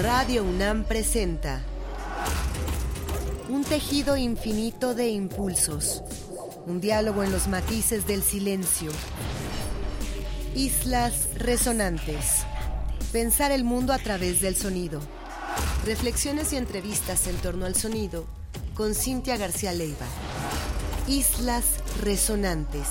Radio UNAM presenta un tejido infinito de impulsos, un diálogo en los matices del silencio, islas resonantes, pensar el mundo a través del sonido, reflexiones y entrevistas en torno al sonido con Cintia García Leiva. Islas resonantes.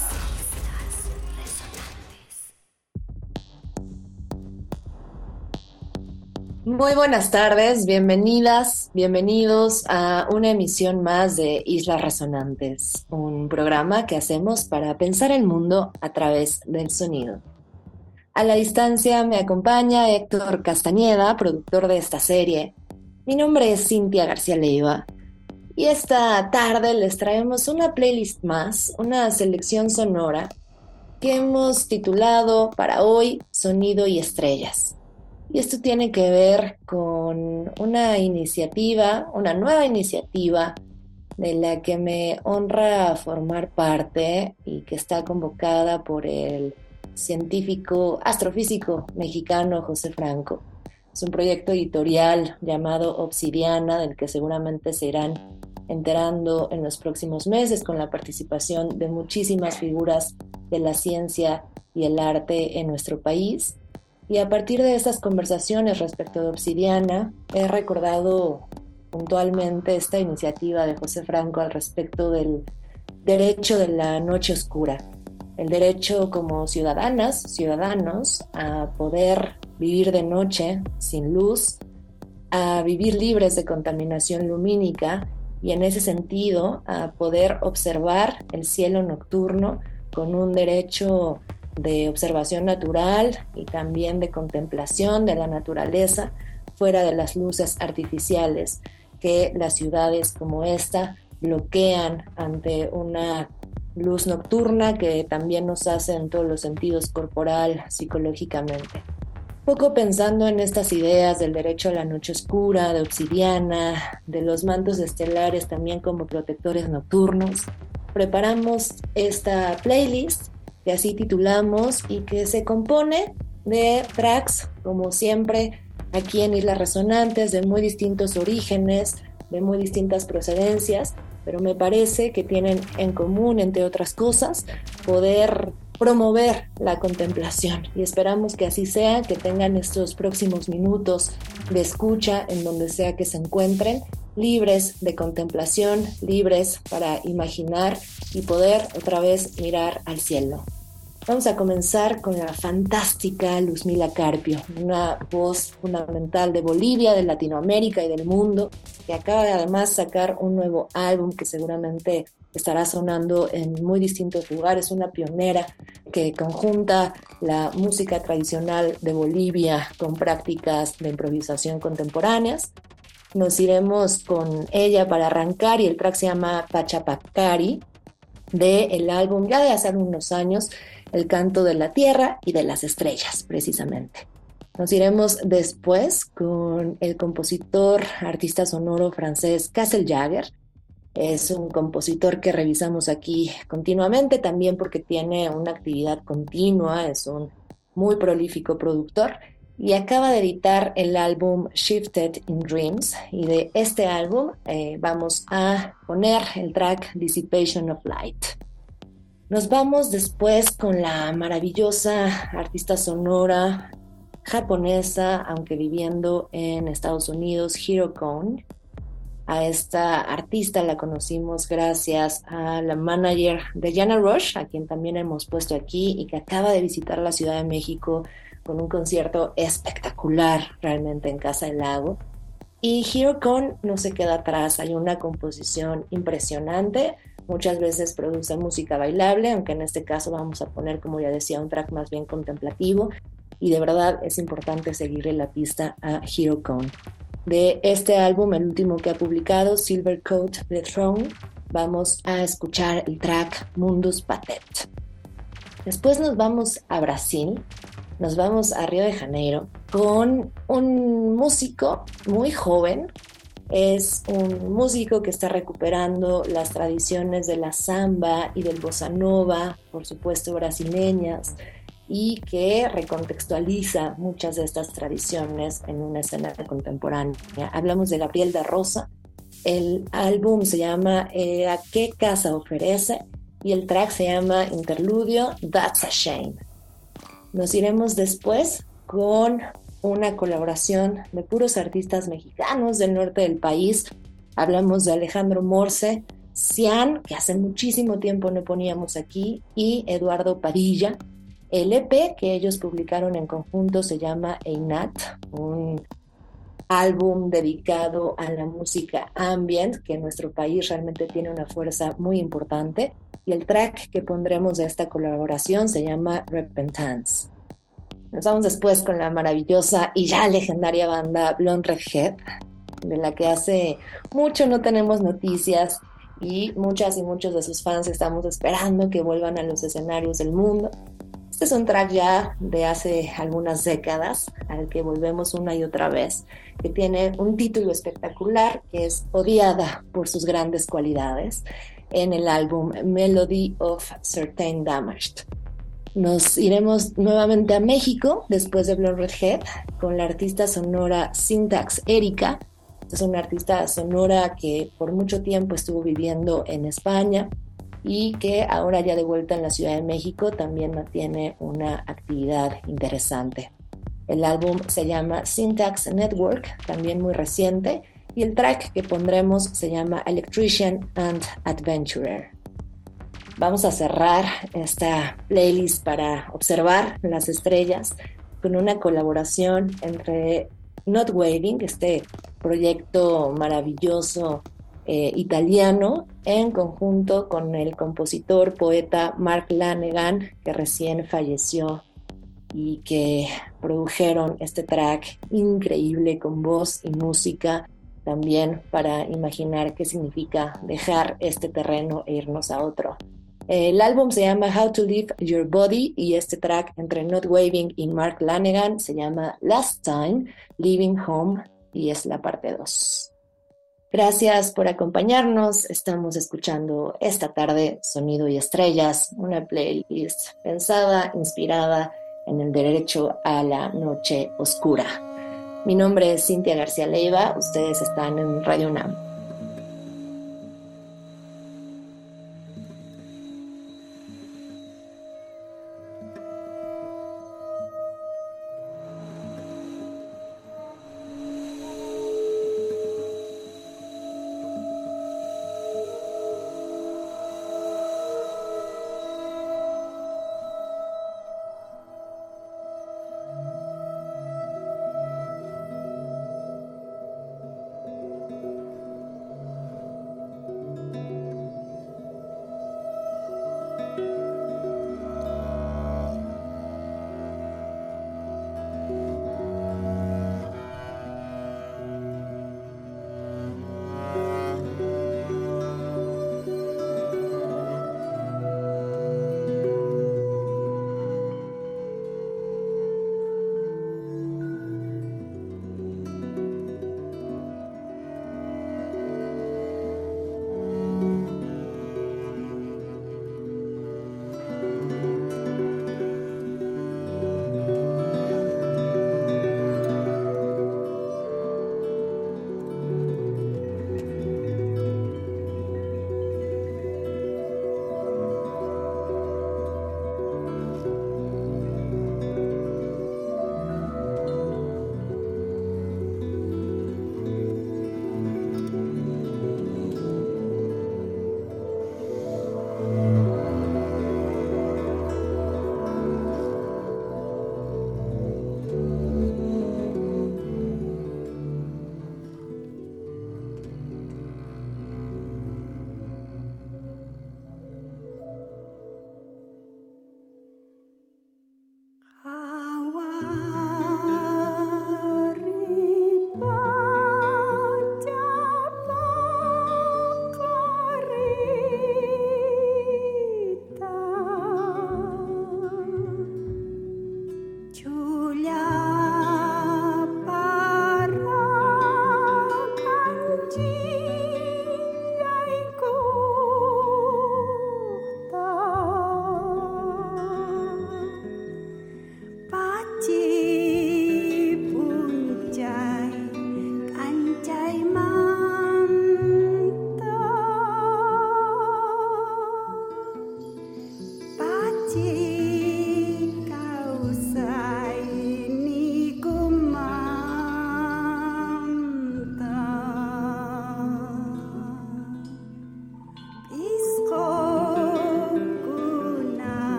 Muy buenas tardes, bienvenidas, bienvenidos a una emisión más de Islas Resonantes, un programa que hacemos para pensar el mundo a través del sonido. A la distancia me acompaña Héctor Castañeda, productor de esta serie. Mi nombre es Cintia García Leiva y esta tarde les traemos una playlist más, una selección sonora que hemos titulado para hoy Sonido y Estrellas. Y esto tiene que ver con una iniciativa, una nueva iniciativa de la que me honra formar parte y que está convocada por el científico astrofísico mexicano José Franco. Es un proyecto editorial llamado Obsidiana, del que seguramente se irán enterando en los próximos meses con la participación de muchísimas figuras de la ciencia y el arte en nuestro país. Y a partir de estas conversaciones respecto de Obsidiana, he recordado puntualmente esta iniciativa de José Franco al respecto del derecho de la noche oscura, el derecho como ciudadanas, ciudadanos, a poder vivir de noche sin luz, a vivir libres de contaminación lumínica y en ese sentido a poder observar el cielo nocturno con un derecho de observación natural y también de contemplación de la naturaleza fuera de las luces artificiales que las ciudades como esta bloquean ante una luz nocturna que también nos hace en todos los sentidos corporal, psicológicamente. Poco pensando en estas ideas del derecho a la noche oscura, de obsidiana, de los mantos estelares también como protectores nocturnos, preparamos esta playlist que así titulamos y que se compone de tracks, como siempre, aquí en Islas Resonantes, de muy distintos orígenes, de muy distintas procedencias, pero me parece que tienen en común, entre otras cosas, poder promover la contemplación y esperamos que así sea, que tengan estos próximos minutos de escucha en donde sea que se encuentren, libres de contemplación, libres para imaginar y poder otra vez mirar al cielo. Vamos a comenzar con la fantástica Luzmila Carpio, una voz fundamental de Bolivia, de Latinoamérica y del mundo, que acaba de además sacar un nuevo álbum que seguramente estará sonando en muy distintos lugares, una pionera que conjunta la música tradicional de Bolivia con prácticas de improvisación contemporáneas. Nos iremos con ella para arrancar y el track se llama Pachapacari del el álbum ya de hace unos años el canto de la tierra y de las estrellas, precisamente. Nos iremos después con el compositor, artista sonoro francés Castle Jagger. Es un compositor que revisamos aquí continuamente, también porque tiene una actividad continua, es un muy prolífico productor y acaba de editar el álbum Shifted in Dreams y de este álbum eh, vamos a poner el track Dissipation of Light. Nos vamos después con la maravillosa artista sonora japonesa, aunque viviendo en Estados Unidos, Hiro Kone. A esta artista la conocimos gracias a la manager de Jana Rush, a quien también hemos puesto aquí y que acaba de visitar la Ciudad de México con un concierto espectacular realmente en Casa del Lago. Y Hiro Kone no se queda atrás, hay una composición impresionante Muchas veces produce música bailable, aunque en este caso vamos a poner, como ya decía, un track más bien contemplativo. Y de verdad es importante seguirle la pista a Hero Kone. De este álbum, el último que ha publicado, Silver Coat The Throne, vamos a escuchar el track Mundus Patet. Después nos vamos a Brasil, nos vamos a Río de Janeiro con un músico muy joven es un músico que está recuperando las tradiciones de la samba y del bossa nova, por supuesto brasileñas, y que recontextualiza muchas de estas tradiciones en una escena contemporánea. Hablamos de Gabriel de Rosa, el álbum se llama eh, ¿A qué casa ofrece? y el track se llama Interludio That's a Shame. Nos iremos después con una colaboración de puros artistas mexicanos del norte del país. Hablamos de Alejandro Morse, Cian, que hace muchísimo tiempo no poníamos aquí, y Eduardo Padilla. El EP que ellos publicaron en conjunto se llama Einat, un álbum dedicado a la música ambient, que en nuestro país realmente tiene una fuerza muy importante. Y el track que pondremos de esta colaboración se llama Repentance. Nos vamos después con la maravillosa y ya legendaria banda Blonde Redhead, de la que hace mucho no tenemos noticias y muchas y muchos de sus fans estamos esperando que vuelvan a los escenarios del mundo. Este es un track ya de hace algunas décadas, al que volvemos una y otra vez, que tiene un título espectacular que es odiada por sus grandes cualidades en el álbum Melody of Certain Damaged. Nos iremos nuevamente a México después de Blonde Redhead con la artista sonora Syntax Erika. Es una artista sonora que por mucho tiempo estuvo viviendo en España, y que ahora ya de vuelta en la Ciudad de México también mantiene una actividad interesante. El álbum se llama Syntax Network, también muy reciente, y el track que pondremos se llama Electrician and Adventurer. Vamos a cerrar esta playlist para observar las estrellas con una colaboración entre Not Waving, este proyecto maravilloso eh, italiano en conjunto con el compositor, poeta Mark Lanegan, que recién falleció y que produjeron este track increíble con voz y música también para imaginar qué significa dejar este terreno e irnos a otro. El álbum se llama How to Live Your Body y este track entre Not Waving y Mark Lanegan se llama Last Time Living Home y es la parte 2. Gracias por acompañarnos. Estamos escuchando esta tarde Sonido y Estrellas, una playlist pensada, inspirada en el derecho a la noche oscura. Mi nombre es Cintia García Leiva, ustedes están en Radio UNAM.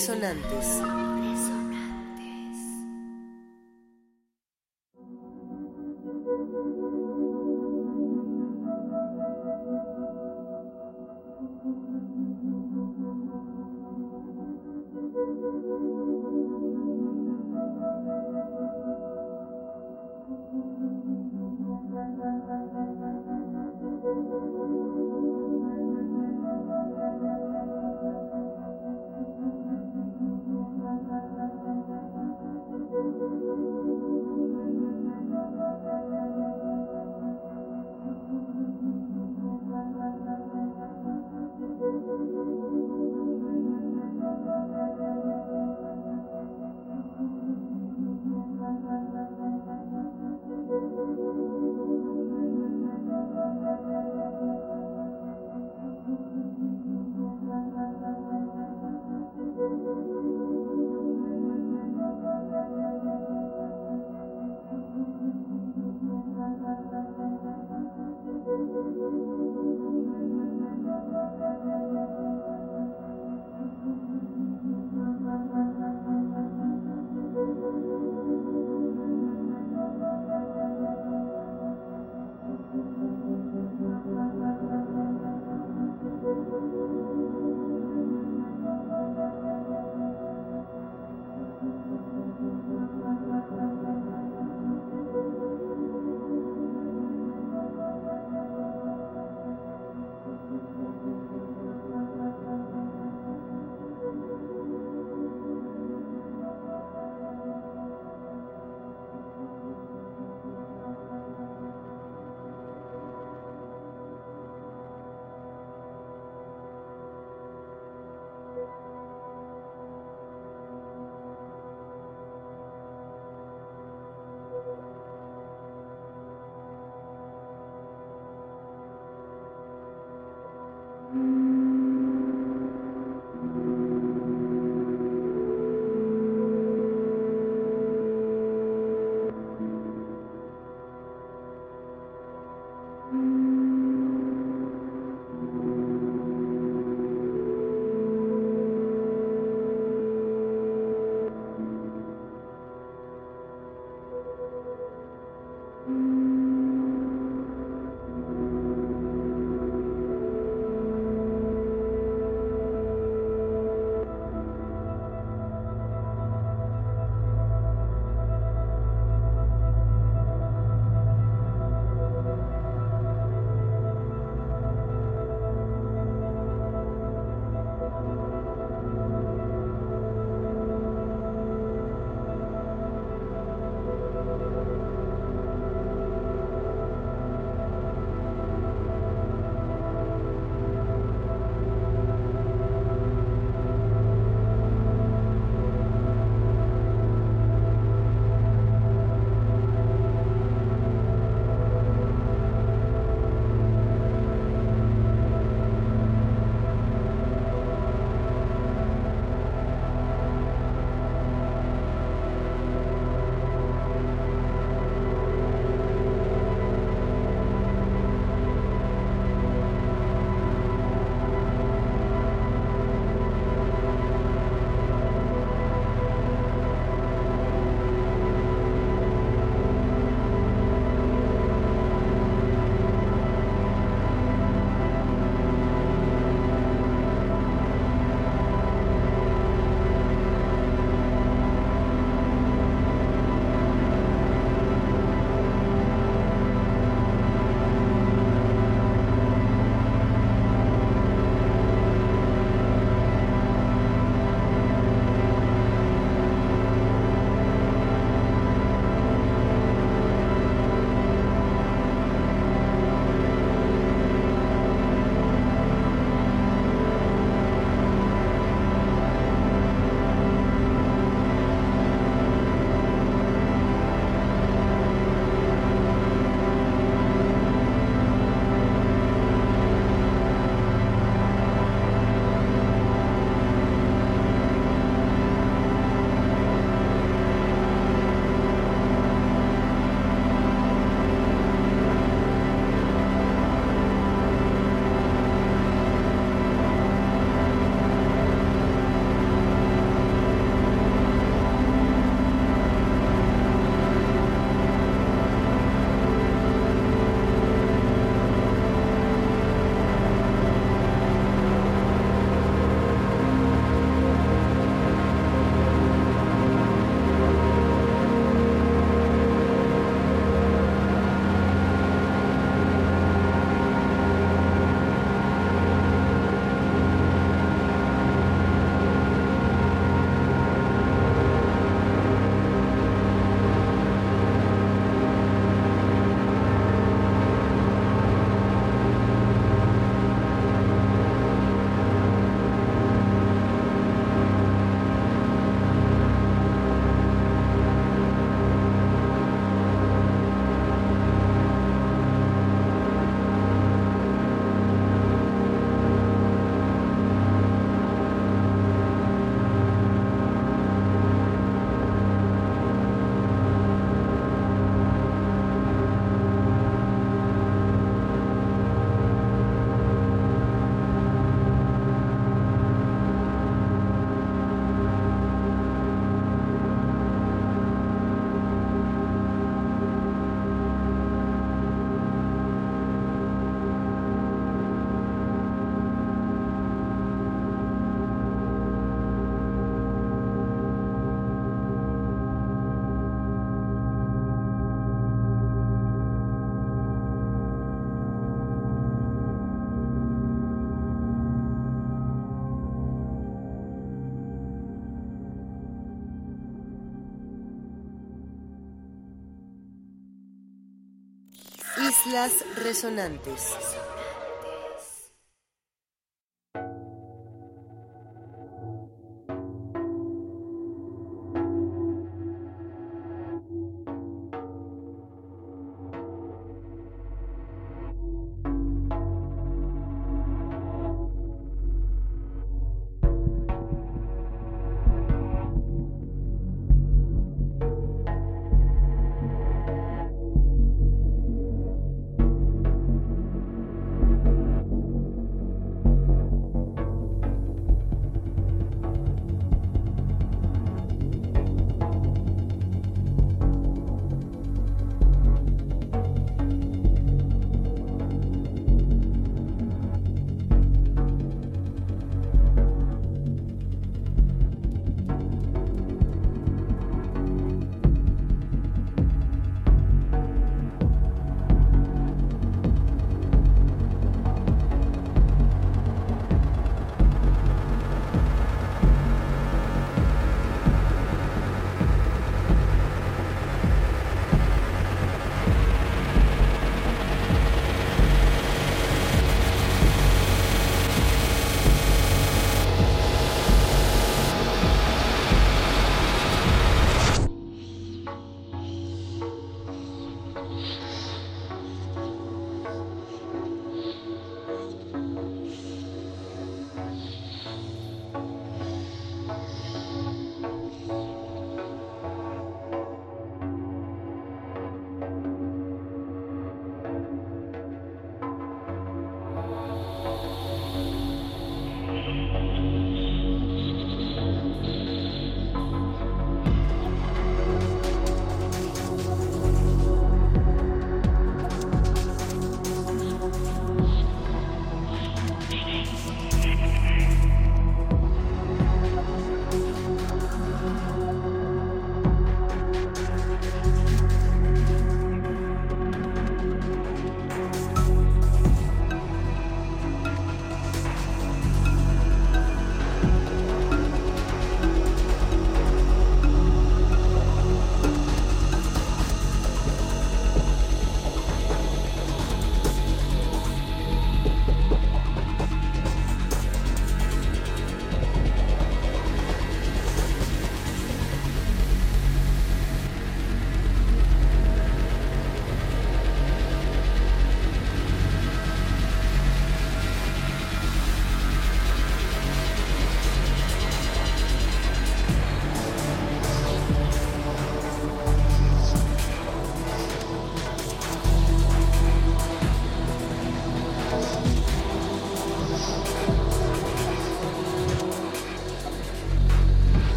Resonantes. Islas Resonantes.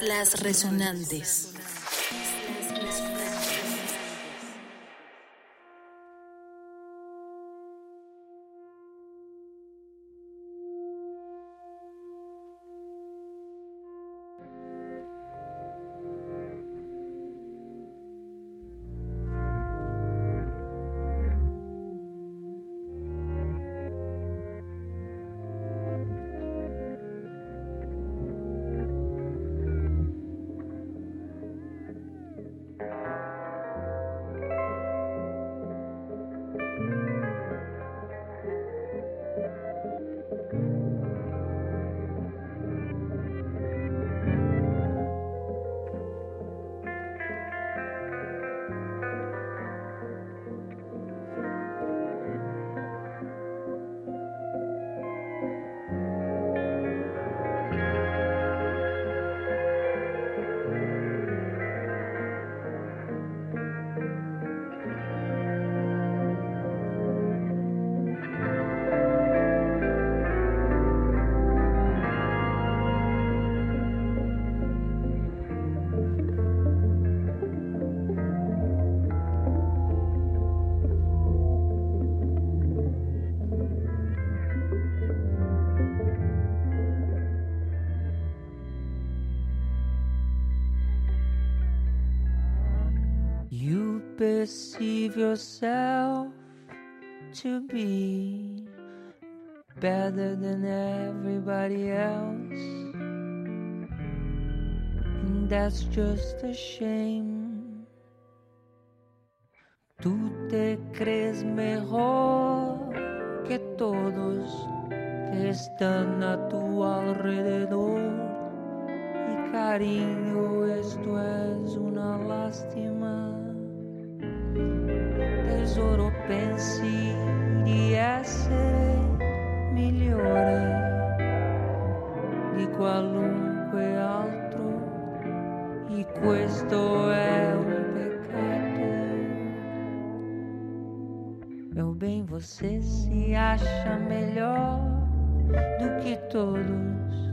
Islas Resonantes. Perceive yourself to be better than everybody else. And that's just a shame. Tú te crees mejor que todos que están a tu alrededor. Y cariño, esto es una lástima tesoro pensi di essere migliore di qualunque altro e questo è un peccato. Meu bem, você se acha melhor do que todos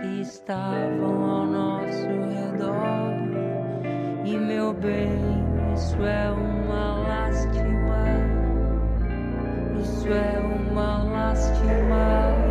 que estavam ao nosso redor. E meu bem, isso é uma lástima, isso é uma lástima,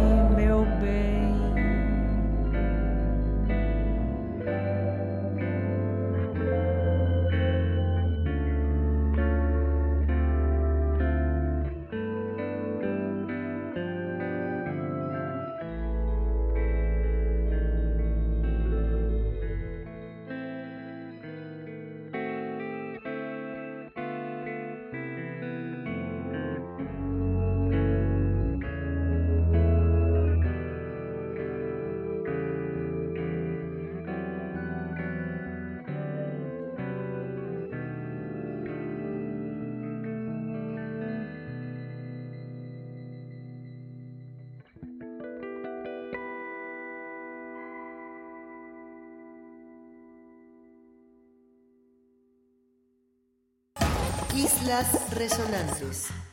Islas Resonantes.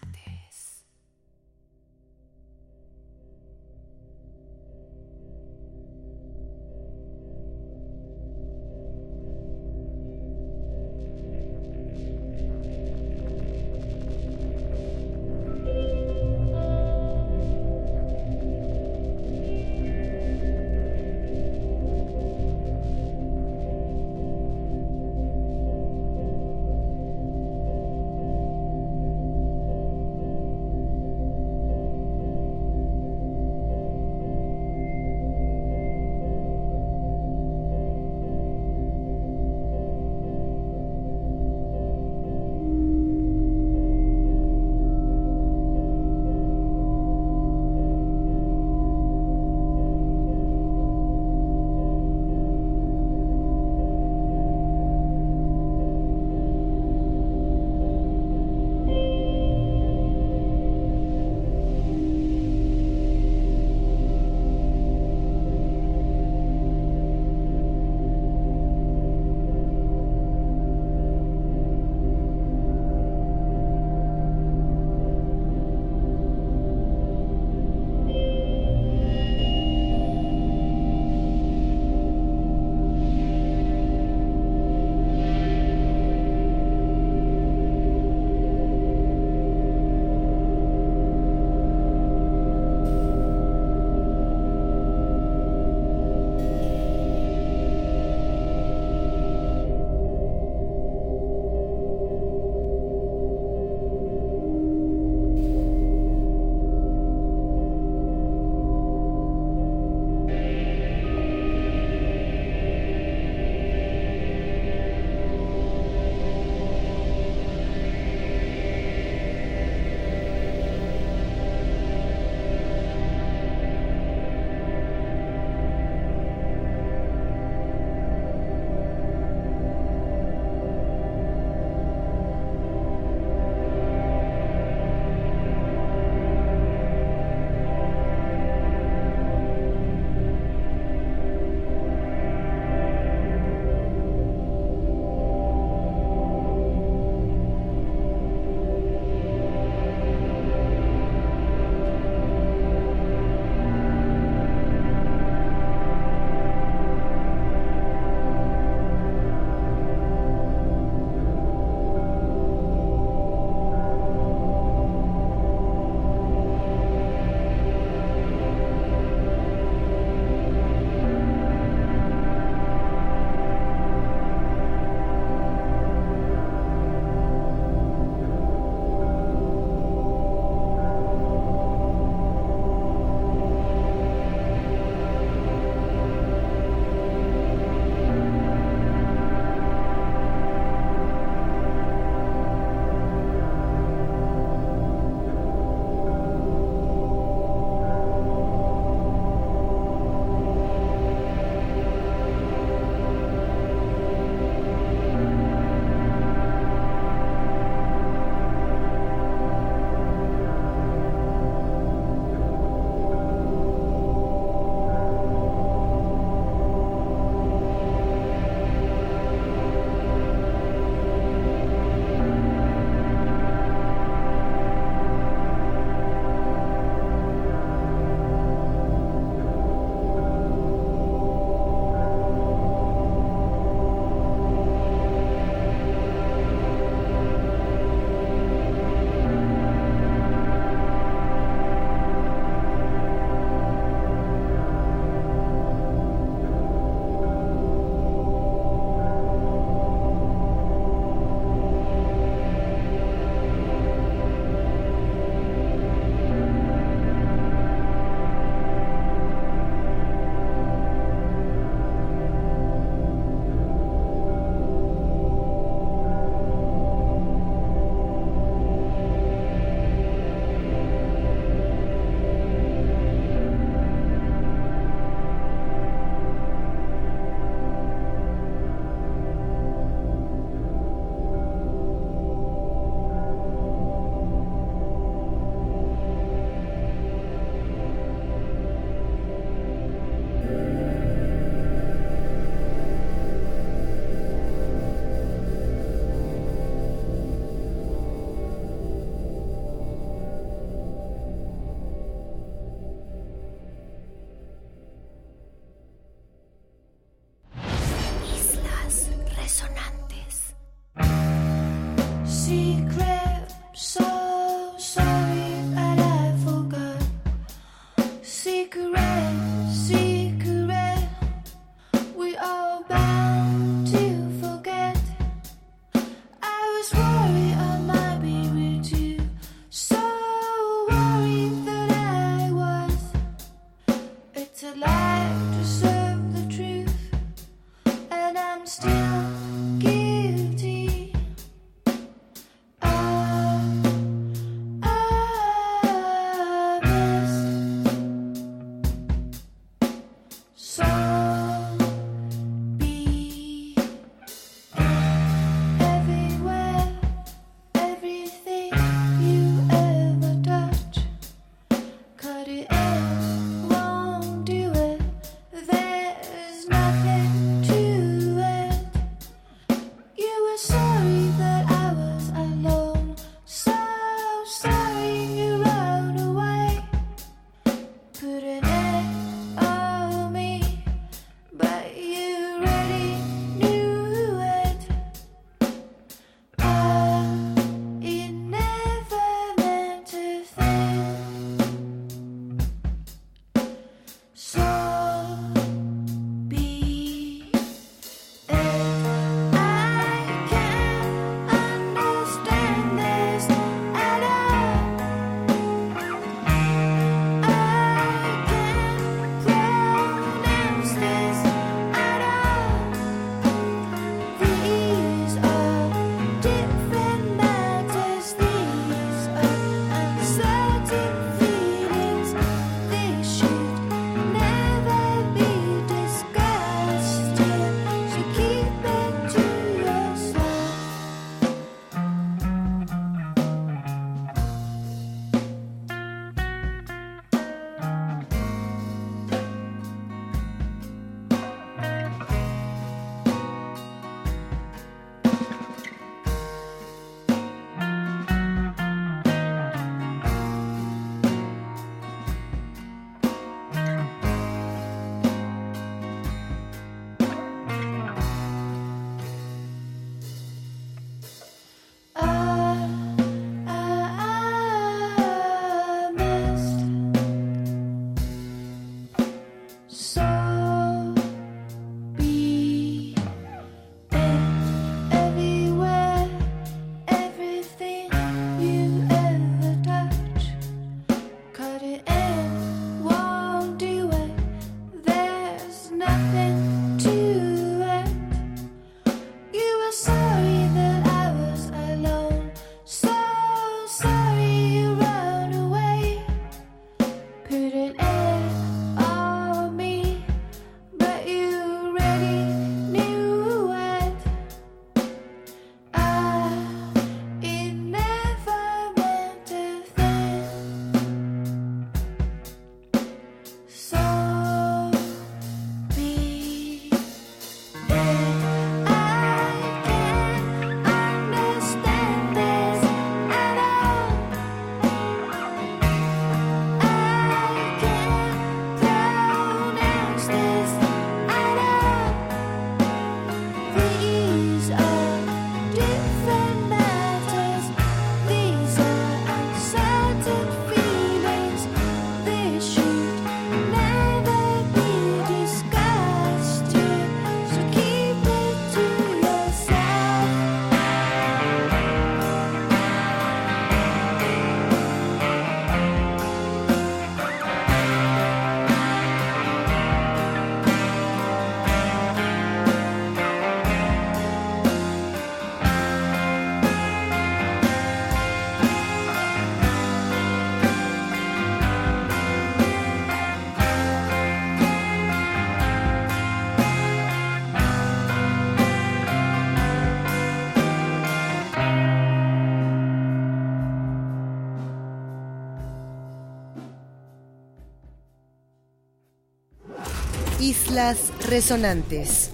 Resonantes.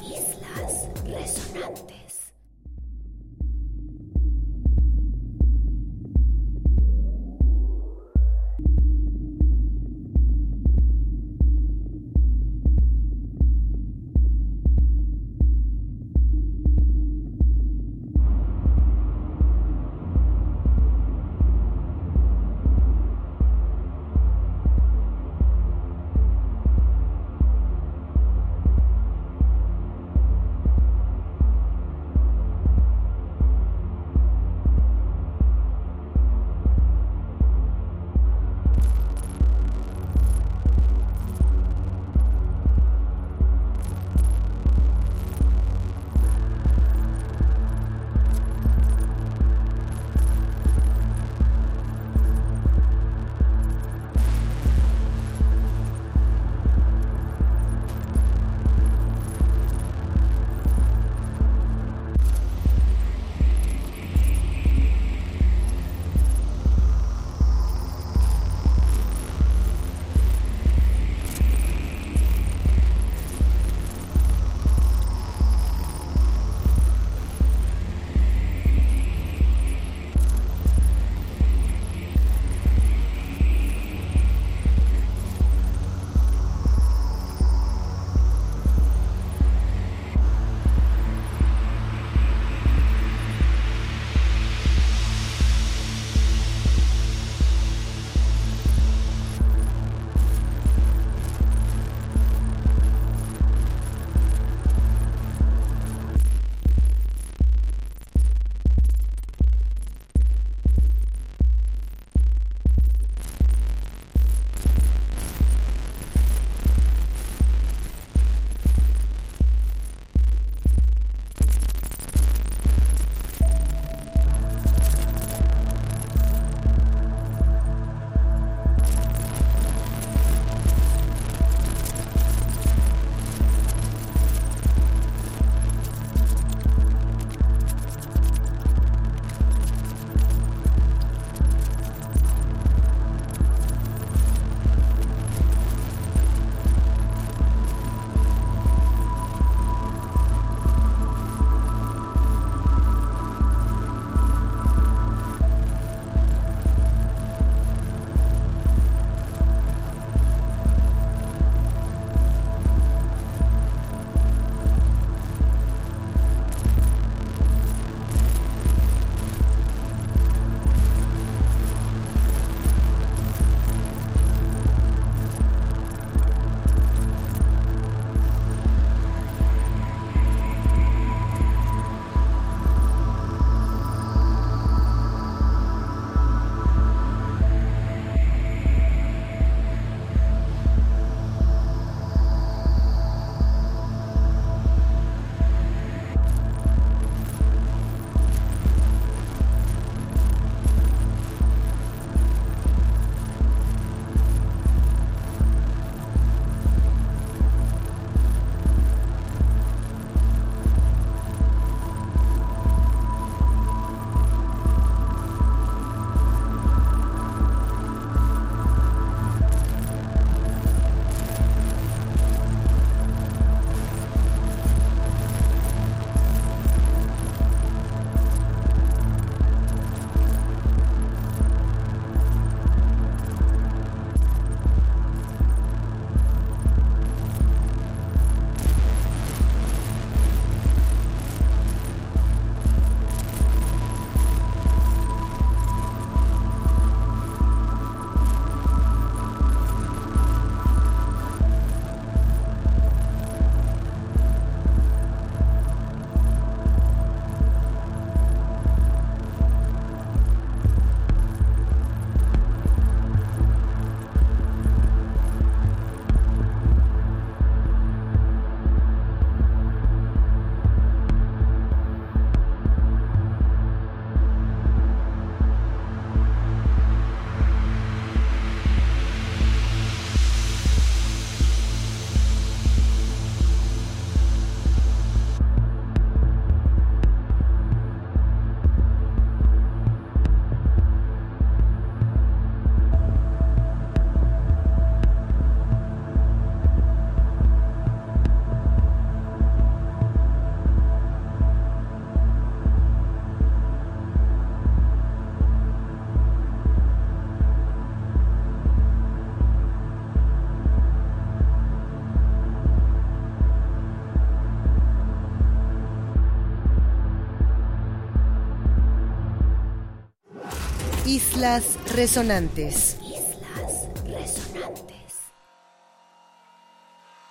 Islas Resonantes.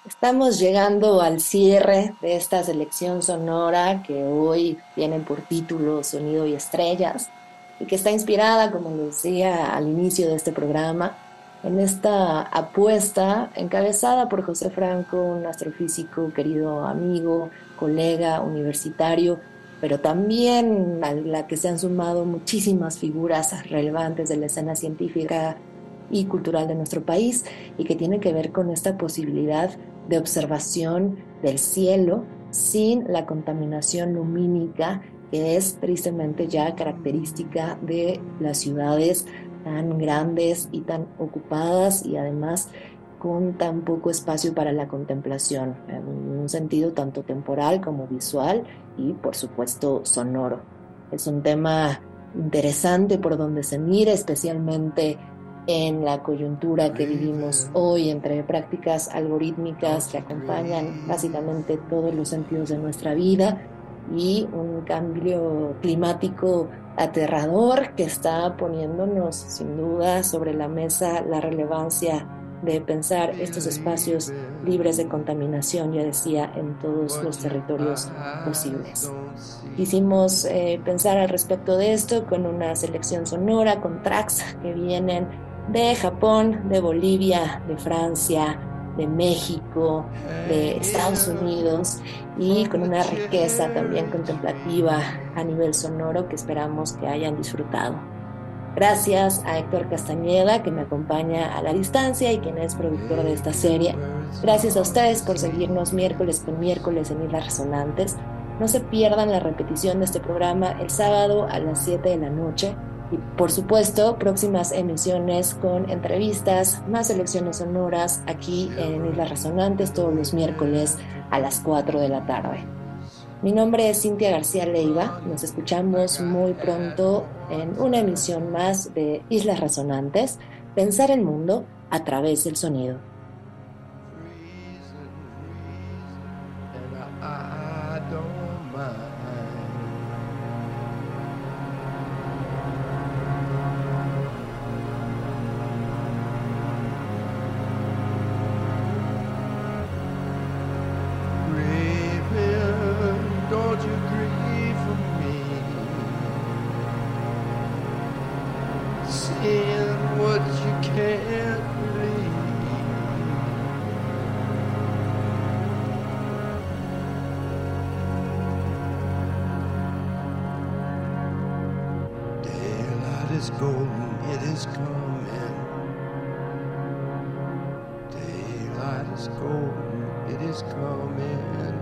Estamos llegando al cierre de esta selección sonora que hoy tiene por título Sonido y Estrellas y que está inspirada, como les decía al inicio de este programa, en esta apuesta encabezada por José Franco, un astrofísico, querido amigo, colega universitario, pero también a la que se han sumado muchísimas figuras relevantes de la escena científica y cultural de nuestro país y que tiene que ver con esta posibilidad de observación del cielo sin la contaminación lumínica que es tristemente ya característica de las ciudades tan grandes y tan ocupadas y además con tan poco espacio para la contemplación, en un sentido tanto temporal como visual y por supuesto sonoro. Es un tema interesante por donde se mira, especialmente en la coyuntura que vivimos hoy entre prácticas algorítmicas que acompañan básicamente todos los sentidos de nuestra vida y un cambio climático aterrador que está poniéndonos sin duda sobre la mesa la relevancia de pensar estos espacios libres de contaminación, ya decía, en todos los territorios posibles. Quisimos eh, pensar al respecto de esto con una selección sonora, con tracks que vienen de Japón, de Bolivia, de Francia, de México, de Estados Unidos y con una riqueza también contemplativa a nivel sonoro que esperamos que hayan disfrutado. Gracias a Héctor Castañeda que me acompaña a la distancia y quien es productor de esta serie. Gracias a ustedes por seguirnos miércoles con miércoles en Islas Resonantes. No se pierdan la repetición de este programa el sábado a las 7 de la noche y por supuesto, próximas emisiones con entrevistas, más selecciones sonoras aquí en Islas Resonantes todos los miércoles a las 4 de la tarde. Mi nombre es Cintia García Leiva. Nos escuchamos muy pronto en una emisión más de Islas Resonantes, Pensar el mundo a través del sonido. is golden, it is coming. Daylight is golden, it is coming.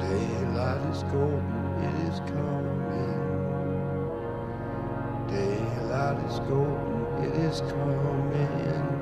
Daylight is golden, it is coming. Daylight is golden, it is coming.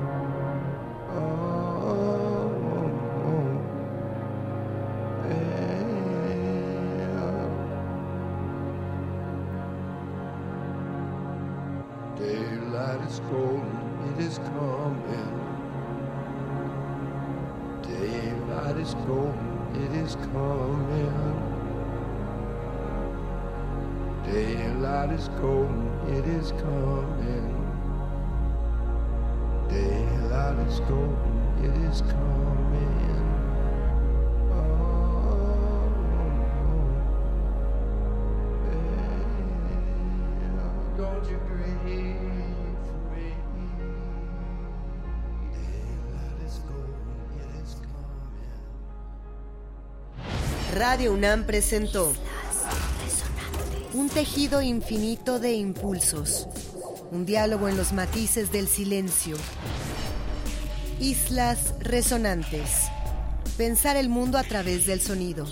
Radio UNAM presentó un tejido infinito de impulsos, un diálogo en los matices del silencio. Islas resonantes. Pensar el mundo a través del sonido.